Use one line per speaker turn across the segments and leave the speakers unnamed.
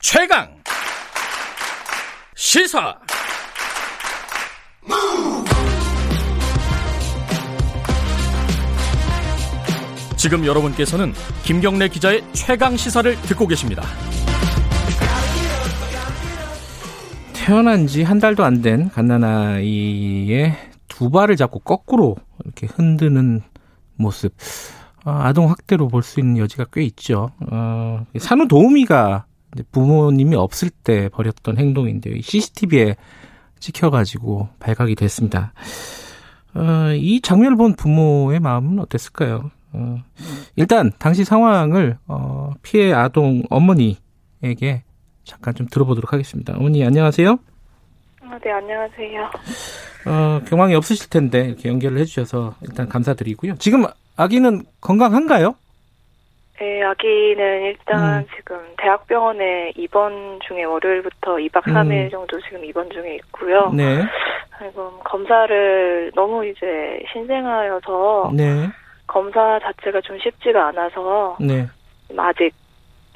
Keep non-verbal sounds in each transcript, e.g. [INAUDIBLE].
최강 시사 지금 여러분께서는 김경래 기자의 최강 시사를 듣고 계십니다.
태어난 지 한 달도 안 된 갓난아이의 두 발을 잡고 거꾸로 이렇게 흔드는 모습. 어, 아동 학대로 볼 수 있는 여지가 꽤 있죠. 어, 산후도우미가 부모님이 없을 때 벌였던 행동인데요. CCTV에 찍혀가지고 발각이 됐습니다. 어, 이 장면을 본 부모의 마음은 어땠을까요? 어, 일단 당시 상황을 어, 피해 아동 어머니에게 잠깐 좀 들어보도록 하겠습니다. 어머니 안녕하세요.
아, 네 안녕하세요.
어, 경황이 없으실 텐데 이렇게 연결을 해주셔서 일단 감사드리고요. 지금 아기는 건강한가요?
네, 아기는 일단 음. 지금 대학병원에 입원 중에 월요일부터 2박 3일 음. 정도 지금 입원 중에 있고요.
네.
그리고 검사를 너무 이제 신생아여서 네. 검사 자체가 좀 쉽지가 않아서 네. 아직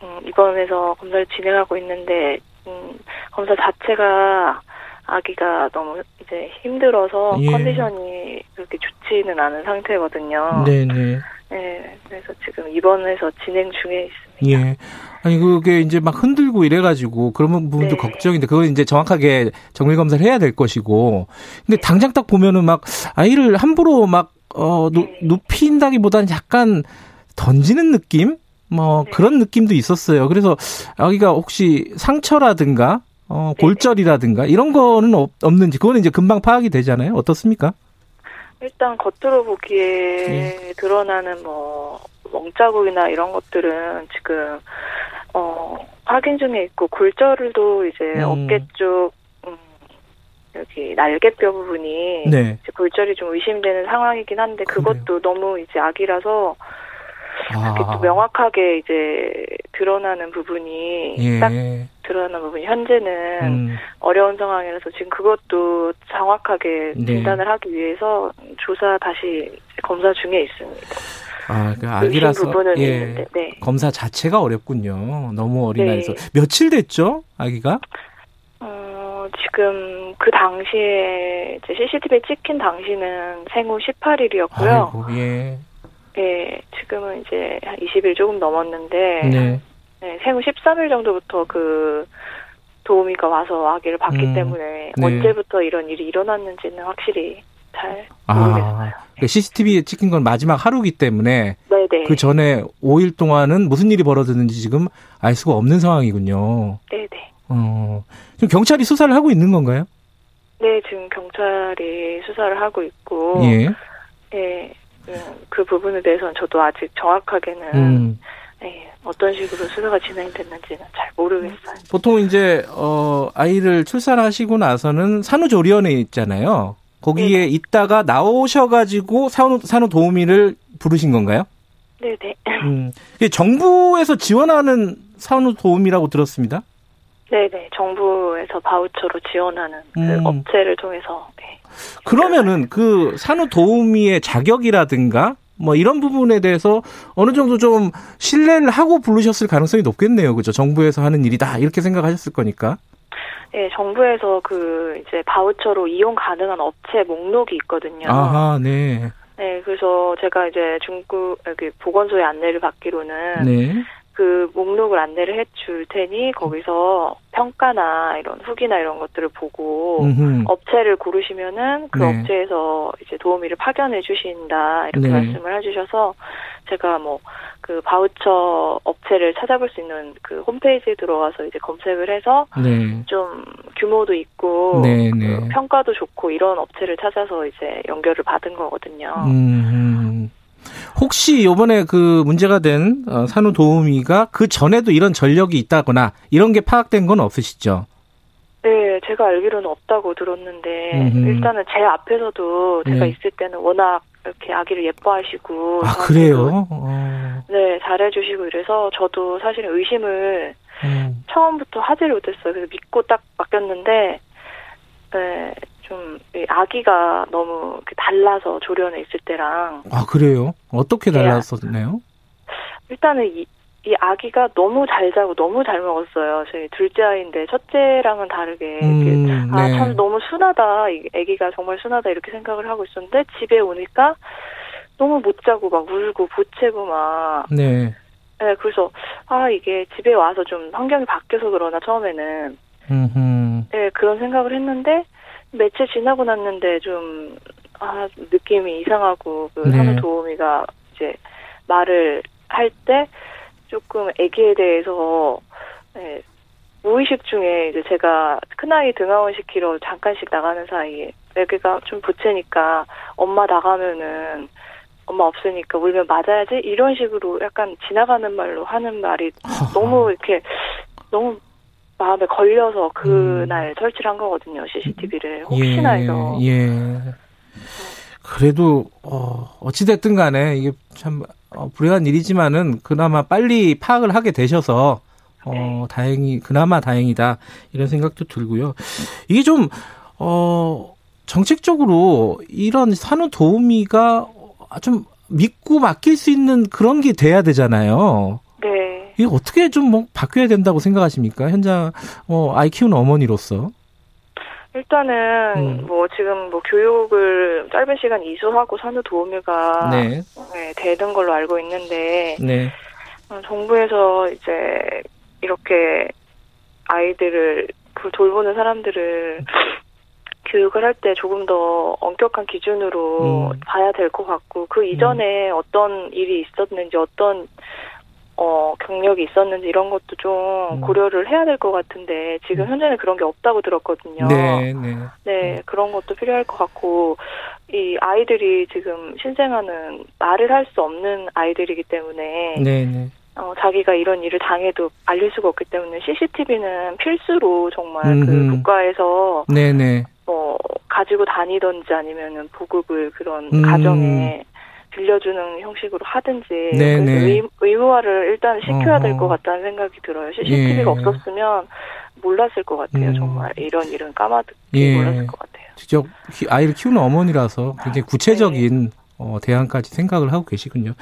음, 입원해서 검사를 진행하고 있는데 음, 검사 자체가 아기가 너무 이제 힘들어서 예. 컨디션이 그렇게 좋지는 않은 상태거든요.
네네.
네, 그래서 지금 입원해서 진행 중에 있습니다.
예. 아니 그게 이제 막 흔들고 이래가지고 그런 부분도 네. 걱정인데 그걸 이제 정확하게 정밀 검사를 해야 될 것이고 근데 네. 당장 딱 보면은 막 아이를 함부로 막 어, 눕, 네. 눕힌다기보다는 약간 던지는 느낌? 뭐 네. 그런 느낌도 있었어요. 그래서 아기가 혹시 상처라든가 어, 네. 골절이라든가 이런 거는 없, 없는지 그거는 이제 금방 파악이 되잖아요. 어떻습니까?
일단 겉으로 보기에 네. 드러나는 뭐 멍자국이나 이런 것들은 지금 어 확인 중에 있고 골절도 이제 음. 어깨 쪽 음, 여기 날개뼈 부분이 네. 골절이 좀 의심되는 상황이긴 한데 그것도 그래요. 너무 이제 악이라서 아. 또 명확하게 이제 드러나는 부분이 예. 딱 드러나는 부분이 현재는 음. 어려운 상황이라서 지금 그것도 정확하게 네. 진단을 하기 위해서 조사 다시 검사 중에 있습니다.
아, 그 아기라서 예, 있는데, 네. 검사 자체가 어렵군요. 너무 어린아이에서 네. 며칠 됐죠, 아기가?
어, 지금 그 당시에 이제 CCTV에 찍힌 당시는 생후 18일이었고요. 아이고, 예. 네, 지금은 이제 한 20일 조금 넘었는데, 네. 네, 생후 13일 정도부터 그 도우미가 와서 아기를 봤기 음, 때문에 네. 언제부터 이런 일이 일어났는지는 확실히 잘 아, 모르겠어요. 아,
그 CCTV에 찍힌 건 마지막 하루기 때문에
네네.
그 전에 5일 동안은 무슨 일이 벌어졌는지 지금 알 수가 없는 상황이군요.
네네.
어, 지금 경찰이 수사를 하고 있는 건가요?
네, 지금 경찰이 수사를 하고 있고, 예. 예, 음, 그 부분에 대해서는 저도 아직 정확하게는 음. 네, 어떤 식으로 수사가 진행됐는지는 잘 모르겠어요.
보통 이제 어 아이를 출산하시고 나서는 산후조리원에 있잖아요. 거기에 네 있다가 나오셔가지고 산후 산후 도우미를 부르신 건가요?
네네.
음, 정부에서 지원하는 산후 도우미라고 들었습니다.
네네. 정부에서 바우처로 지원하는 그 음. 업체를 통해서 네.
그러면은 그 산후 도우미의 자격이라든가 뭐 이런 부분에 대해서 어느 정도 좀 신뢰를 하고 부르셨을 가능성이 높겠네요. 그죠? 정부에서 하는 일이다. 이렇게 생각하셨을 거니까.
네, 정부에서 그 이제 바우처로 이용 가능한 업체 목록이 있거든요.
아하, 네.
네, 그래서 제가 이제 중국 여기 보건소에 안내를 받기로는 네. 그 목록을 안내를 해줄 테니 거기서 평가나 이런 후기나 이런 것들을 보고 음흠. 업체를 고르시면은 그 네. 업체에서 이제 도우미를 파견해 주신다 이렇게 네. 말씀을 해주셔서 제가 뭐 그 바우처 업체를 찾아볼 수 있는 그 홈페이지에 들어가서 이제 검색을 해서 네. 좀 규모도 있고. 그 평가도 좋고 이런 업체를 찾아서 이제 연결을 받은 거거든요.
음. 혹시 요번에 그 문제가 된 어, 산후도우미가 그 전에도 이런 전력이 있다거나 이런 게 파악된 건 없으시죠?
네, 제가 알기로는 없다고 들었는데 음흠. 일단은 제 앞에서도 제가 네. 있을 때는 워낙 이렇게 아기를 예뻐하시고
아 그래요? 어.
네, 잘해주시고 이래서 저도 사실 의심을 음. 처음부터 하지를 못했어요. 그래서 믿고 딱 맡겼는데 네, 좀 아기가 너무 달라서 조련에 있을 때랑
아 그래요? 어떻게 달랐었네요?
일단은 이, 이 아기가 너무 잘 자고 너무 잘 먹었어요. 저희 둘째 아이인데 첫째랑은 다르게
음,
아,
네.
참 너무 순하다. 이 아기가 정말 순하다 이렇게 생각을 하고 있었는데 집에 오니까 너무 못 자고 막 울고 보채고 막
네.
네, 그래서 아 이게 집에 와서 좀 환경이 바뀌어서 그러나 처음에는
음.
네, 그런 생각을 했는데 며칠 지나고 났는데 좀 아, 느낌이 이상하고 그
네.
산후도우미가 이제 말을 할 때 조금 아기에 대해서 네, 무의식 중에 이제 제가 큰아이 등하원 시키러 잠깐씩 나가는 사이에 아기가 좀 보채니까 엄마 나가면은 엄마 없으니까 울면 맞아야지 이런 식으로 약간 지나가는 말로 하는 말이 [LAUGHS] 너무 이렇게 너무 마음에 걸려서 그날 설치를 한 거거든요 CCTV를 혹시나 해서
예. 그래도 어 어찌 됐든 간에 이게 참 어, 불행한 일이지만은 그나마 빨리 파악을 하게 되셔서 어
네.
다행히 그나마 다행이다 이런 생각도 들고요. 이게 좀 어 정책적으로 이런 산후 도우미가 좀 믿고 맡길 수 있는 그런 게 돼야 되잖아요.
네.
이게 어떻게 좀 뭐 바뀌어야 된다고 생각하십니까? 현장 어 아이 키우는 어머니로서.
일단은
음.
뭐 지금 뭐 교육을 짧은 시간 이수하고 산후 도우미가
네.
네, 되는 걸로 알고 있는데
네.
어, 정부에서 이제 이렇게 아이들을 그 돌보는 사람들을 교육을 할 때 조금 더 엄격한 기준으로
음.
봐야 될 것 같고 그 이전에 어떤 일이 있었는지 어떤 어 경력이 있었는지 이런 것도 좀
음.
고려를 해야 될 것 같은데 지금
음.
현재는 그런 게 없다고 들었거든요.
네, 네.
네, 그런 것도 필요할 것 같고, 이 아이들이 지금 신생아는 말을 할 수 없는 아이들이기 때문에,
네, 네.
어, 자기가 이런 일을 당해도 알릴 수가 없기 때문에 CCTV는 필수로 정말 그
음흠.
국가에서
네, 네.
뭐 가지고 다니던지 아니면은 보급을 그런
음.
가정에 빌려주는 형식으로 하든지
네, 네.
의, 의무화를 일단 시켜야 될
어허.
것 같다는 생각이 들어요. CCTV가
예.
없었으면 몰랐을 것 같아요.
음.
정말 이런 일은 까마득히
예.
몰랐을 것 같아요.
직접 키- 아이를 키우는 어머니라서 굉장히 구체적인 어, 대안까지 생각을 하고 계시군요.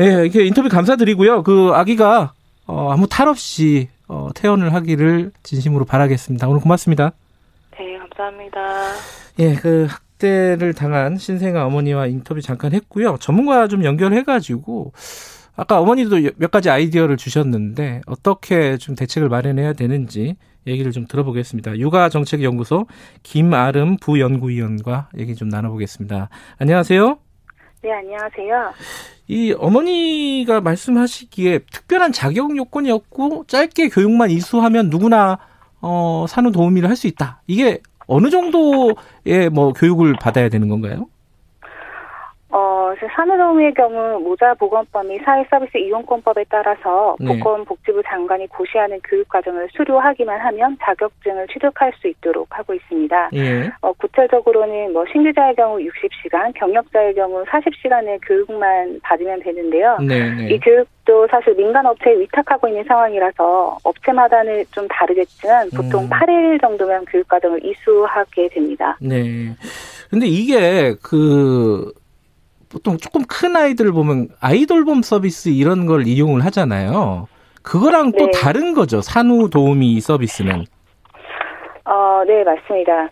예, 이렇게 인터뷰 감사드리고요. 그 아기가 어, 아무 탈 없이 어, 퇴원을 하기를 진심으로 바라겠습니다. 오늘 고맙습니다.
네, 감사합니다.
예, 그 학대를 당한 신생아 어머니와 인터뷰 잠깐 했고요. 전문가 좀 연결해가지고 아까 어머니도 몇 가지 아이디어를 주셨는데 어떻게 좀 대책을 마련해야 되는지 얘기를 좀 들어보겠습니다. 육아 정책 연구소 김아름 부연구위원과 얘기 좀 나눠보겠습니다. 안녕하세요.
네, 안녕하세요.
이 어머니가 말씀하시기에 특별한 자격 요건이 없고 짧게 교육만 이수하면 누구나 어, 산후 도우미를 할 수 있다. 이게 어느 정도의 뭐 교육을 받아야 되는 건가요?
어, 산후도우미의 경우 모자보건법 및 사회서비스 이용권법에 따라서
네.
보건복지부 장관이 고시하는 교육과정을 수료하기만 하면 자격증을 취득할 수 있도록 하고 있습니다.
예.
어, 구체적으로는 뭐 신규자의 경우 60시간, 경력자의 경우 40시간의 교육만 받으면 되는데요.
네,
이
네.
교육도 사실 민간 업체에 위탁하고 있는 상황이라서 업체마다는 좀 다르겠지만 보통
음.
8일 정도면 교육과정을 이수하게 됩니다.
네. 근데 이게 그 보통 조금 큰 아이들을 보면 아이돌봄 서비스 이런 걸 이용을 하잖아요. 그거랑 또
네.
다른 거죠. 산후 도우미 서비스는.
어, 네, 맞습니다.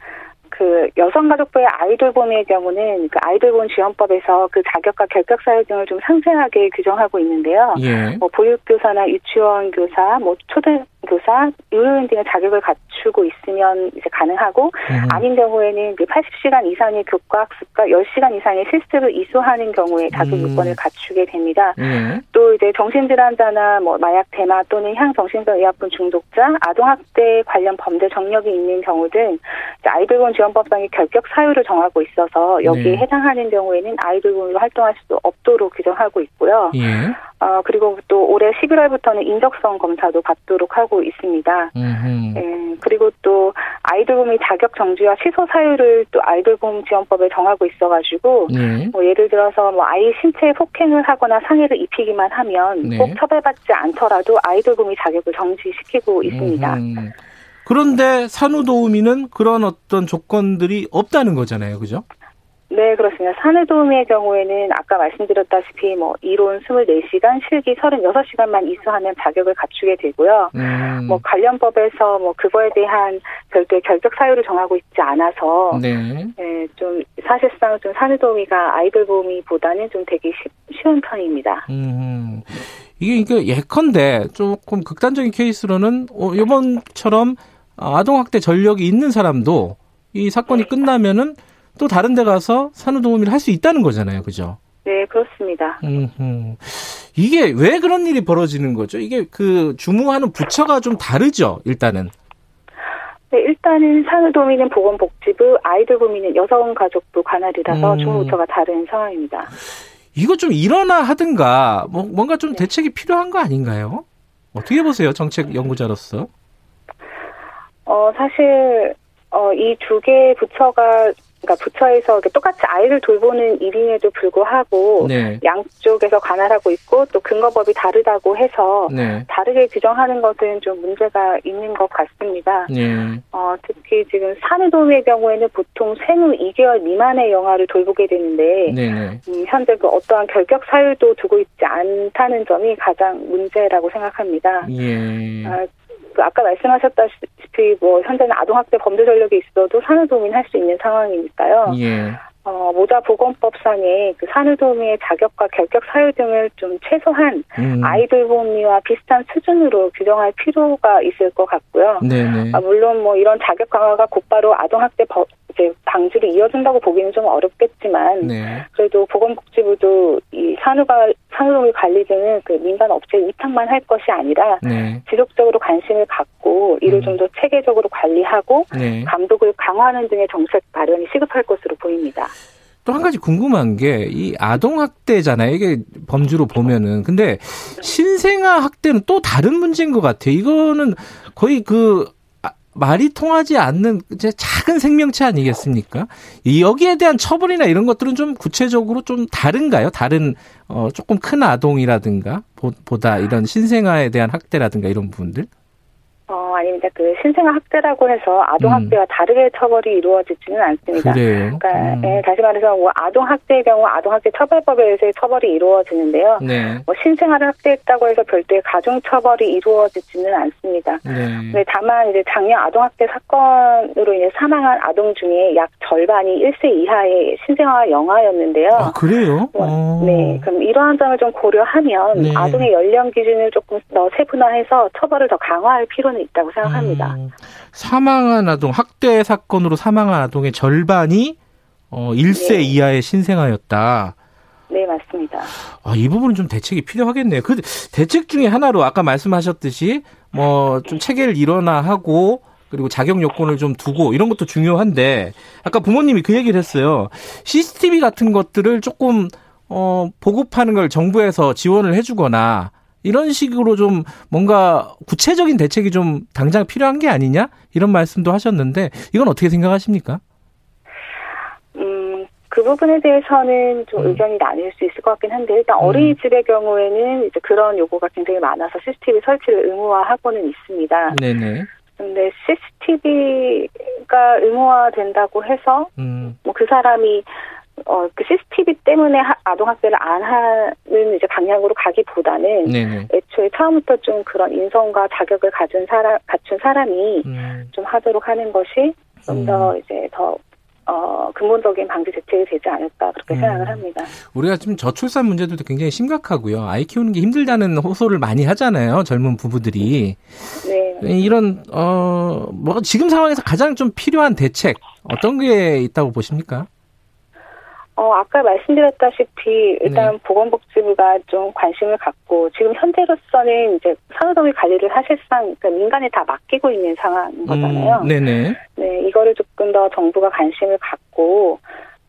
그 여성가족부의 아이돌봄의 경우는 그 아이돌봄 지원법에서 그 자격과 결격 사유 등을 좀 상세하게 규정하고 있는데요.
예.
뭐 보육교사나 유치원 교사, 뭐 초등 교사, 의료인 등의 자격을 갖추고 있으면 이제 가능하고
음.
아닌 경우에는 그 80시간 이상의 교과 학습과 10시간 이상의 실습을 이수하는 경우에 자격
음.
요건을 갖추게 됩니다.
예.
또 이제 정신질환자나 뭐 마약 대마 또는 향정신성 의약품 중독자, 아동학대 관련 범죄 정력이 있는 경우 등 이제 아이돌본 지원 법상의 결격 사유를 정하고 있어서 여기에
네.
해당하는 경우에는 아이돌본으로 활동할 수 없도록 규정하고 있고요.
예.
어, 그리고 또 올해 11월부터는 인적성 검사도 받도록 하고 있습니다.
음.
예, 그리고 또 아이돌봄의 자격 정지와 취소 사유를 또 아이돌봄 지원법에 정하고 있어가지고
예.
뭐 예를 들어서 뭐 아이 신체에 폭행을 하거나 상해를 입히기만 하면
네.
꼭 처벌받지 않더라도 아이돌봄의 자격을 정지시키고 있습니다.
음. 그런데 산후 도우미는 그런 어떤 조건들이 없다는 거잖아요. 그죠?
네, 그렇습니다. 산후도우미의 경우에는 아까 말씀드렸다시피 뭐 이론 24시간, 실기 36시간만 이수하면 자격을 갖추게 되고요.
음.
뭐 관련법에서 뭐 그거에 대한 별도의 결격 사유를 정하고 있지 않아서
네.
네, 좀 사실상 좀 산후도우미가 아이들 보호미보다는 좀 되기 쉬, 쉬운 편입니다.
음. 이게 이게 예컨대 조금 극단적인 케이스로는 어, 이번처럼 아동학대 전력이 있는 사람도 이 사건이 끝나면은 또 다른 데 가서 산후도우미를 할 수 있다는 거잖아요. 그죠?
네, 그렇습니다.
음, 이게 왜 그런 일이 벌어지는 거죠? 이게 그 주무하는 부처가 좀 다르죠, 일단은.
네, 일단은 산후도우미는 보건복지부, 아이들 보미는 여성가족부 관할이라서
음.
주무부처가 다른 상황입니다.
이거 좀 일어나 하든가, 뭐, 뭔가 좀 대책이 필요한 거 아닌가요? 어떻게 보세요, 정책 연구자로서?
어, 사실, 어, 이 두 개의 부처가, 그러니까 부처에서 똑같이 아이를 돌보는 일임에도 불구하고,
네.
양쪽에서 관할하고 있고, 또 근거법이 다르다고 해서,
네.
다르게 규정하는 것은 좀 문제가 있는 것 같습니다.
네.
어, 특히 지금 산후도우미의 경우에는 보통 생후 2개월 미만의 영아를 돌보게 되는데,
네. 네.
음, 현재 그 어떠한 결격 사유도 두고 있지 않다는 점이 가장 문제라고 생각합니다.
예.
아, 그 아까 말씀하셨다시피 뭐 현재는 아동학대 범죄 전력이 있어도 산후도우미는 할 수 있는 상황이니까요.
예.
어, 모자 보건법상에 그 산후도우미의 자격과 결격 사유 등을 좀 최소한
음.
아이들 보험리와 비슷한 수준으로 규정할 필요가 있을 것 같고요.
네네.
아, 물론 뭐 이런 자격 강화가 곧바로 아동학대 법, 이제 방지로 이어진다고 보기는 좀 어렵겠지만
네.
그래도 보건복지부도 이 산후가 산후도우미 관리 등은 그 민간 업체 위탁만 할 것이 아니라
네.
지속적으로 관심을 갖고 이를
음.
좀더 체계적으로 관리하고
네.
감독을 강화하는 등의 정책 마련이 시급할 것으로 보입니다.
또 한 가지 궁금한 게 이 아동 학대잖아요. 이게 범주로 보면은 근데 신생아 학대는 또 다른 문제인 것 같아요. 이거는 거의 그 아, 말이 통하지 않는 이제 작은 생명체 아니겠습니까? 이 여기에 대한 처벌이나 이런 것들은 좀 구체적으로 좀 다른가요? 다른 어 조금 큰 아동이라든가 보, 보다 이런 신생아에 대한 학대라든가 이런 부분들?
어, 아닙니다. 그 신생아 학대라고 해서 아동
음.
학대와 다르게 처벌이 이루어지지는 않습니다.
그래요.
그러니까
음.
예, 다시 말해서 뭐 아동 학대의 경우 아동 학대 처벌법에 의해서 처벌이 이루어지는데요.
네.
뭐 신생아를 학대했다고 해서 별도의 가중 처벌이 이루어지지는 않습니다.
네.
네, 다만 이제 작년 아동 학대 사건으로 인해 사망한 아동 중에 약 절반이 1세 이하의 신생아 영아였는데요.
아, 그래요? 어.
네, 그럼 이러한 점을 좀 고려하면
네.
아동의 연령 기준을 조금 더 세분화해서 처벌을 더 강화할 필요는 있다고 생각합니다.
음, 사망한 아동, 학대 사건으로 사망한 아동의 절반이 어, 1세
네.
이하의 신생아였다.
네, 맞습니다.
아, 이 부분은 좀 대책이 필요하겠네요. 그 대책 중에 하나로 아까 말씀하셨듯이 뭐 좀 체계를 일원화하고 그리고 자격 요건을 좀 두고 이런 것도 중요한데 아까 부모님이 그 얘기를 했어요. CCTV 같은 것들을 조금 어 보급하는 걸 정부에서 지원을 해주거나 이런 식으로 좀 뭔가 구체적인 대책이 좀 당장 필요한 게 아니냐 이런 말씀도 하셨는데 이건 어떻게 생각하십니까?
음, 그 부분에 대해서는 좀
음.
의견이 나뉠 수 있을 것 같긴 한데 일단
음.
어린이집의 경우에는 이제 그런 요구가 굉장히 많아서 CCTV 설치를 의무화하고는 있습니다.
네네.
근데 CCTV가 의무화된다고 해서
음,
뭐그 사람이 어 그 CCTV 때문에 하- 아동 학대를 안 하는 이제 방향으로 가기보다는
네네.
애초에 처음부터 좀 그런 인성과 자격을 가진 사람 갖춘 사람이
음,
좀 하도록 하는 것이 좀더 이제 더 어, 근본적인 방지 대책이 되지 않을까 그렇게
음.
생각을 합니다.
우리가 지금 저출산 문제도 굉장히 심각하고요. 아이 키우는 게 힘들다는 호소를 많이 하잖아요. 젊은 부부들이.
네.
이런 어 뭐 지금 상황에서 가장 좀 필요한 대책 어떤 게 있다고 보십니까?
어, 아까 말씀드렸다시피 일단
네.
보건복지부가 좀 관심을 갖고 지금 현재로서는 이제 산후도우미 관리를 사실상 그러니까 민간에 다 맡기고 있는 상황인 거잖아요.
음, 네네.
네, 이거를 조금 더 정부가 관심을 갖고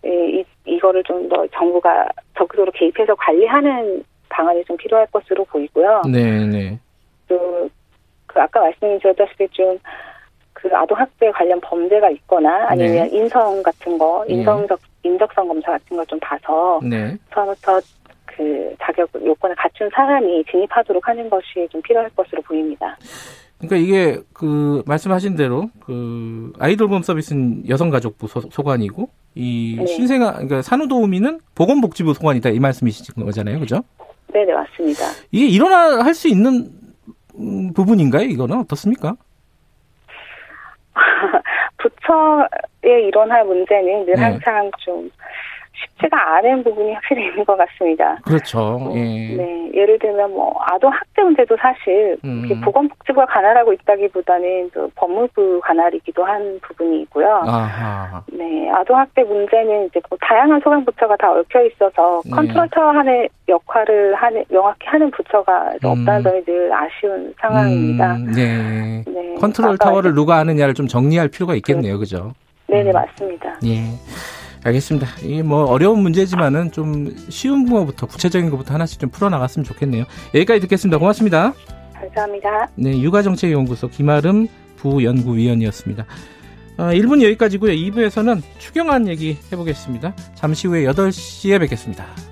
예, 이 이거를 좀 더 정부가 적극적으로 개입해서 관리하는 방안이 좀 필요할 것으로 보이고요.
네네.
그, 그 아까 말씀드렸다시피 좀 그 아동 학대 관련 범죄가 있거나 아니면 인성 같은 거,
네.
인성적 인적성 검사 같은 걸 좀 봐서
네.
처음부터 그 자격 요건을 갖춘 사람이 진입하도록 하는 것이 좀 필요할 것으로 보입니다.
그러니까 이게 그 말씀하신 대로 그 아이돌봄 서비스는 여성가족부 소, 소관이고 이
네.
신생아 그러니까 산후도우미는 보건복지부 소관이다 이 말씀이신 거잖아요, 그죠?
네, 네, 맞습니다.
이게 일어나 할 수 있는 음, 부분인가요? 이거는 어떻습니까? [LAUGHS]
부처에 일어날 문제는 늘
네.
항상 좀 쉽지가 않은 부분이 확실히 있는 것 같습니다.
그렇죠. 예.
네, 예를 들면 뭐 아동 학대 문제도 사실
음.
보건복지부가 관할하고 있다기보다는 또 법무부 관할이기도 한 부분이 있고요.
아하.
네, 아동 학대 문제는 이제 뭐 다양한 소관 부처가 다 얽혀 있어서
네.
컨트롤 타워 하는 역할을 하는 명확히 하는 부처가
음.
없다는 점이 늘 아쉬운 상황입니다.
음, 네.
네,
컨트롤 타워를 누가 하느냐를 좀 정리할 필요가 있겠네요, 그죠?
네네
음.
맞습니다.
예. 알겠습니다. 이게 뭐 어려운 문제지만은 좀 쉬운 거부터 구체적인 것부터 하나씩 좀 풀어나갔으면 좋겠네요. 여기까지 듣겠습니다. 고맙습니다.
감사합니다.
네, 육아정책연구소 김아름 부연구위원이었습니다. 어, 1분 여기까지고요. 2부에서는 추경안 얘기 해보겠습니다. 잠시 후에 8시에 뵙겠습니다.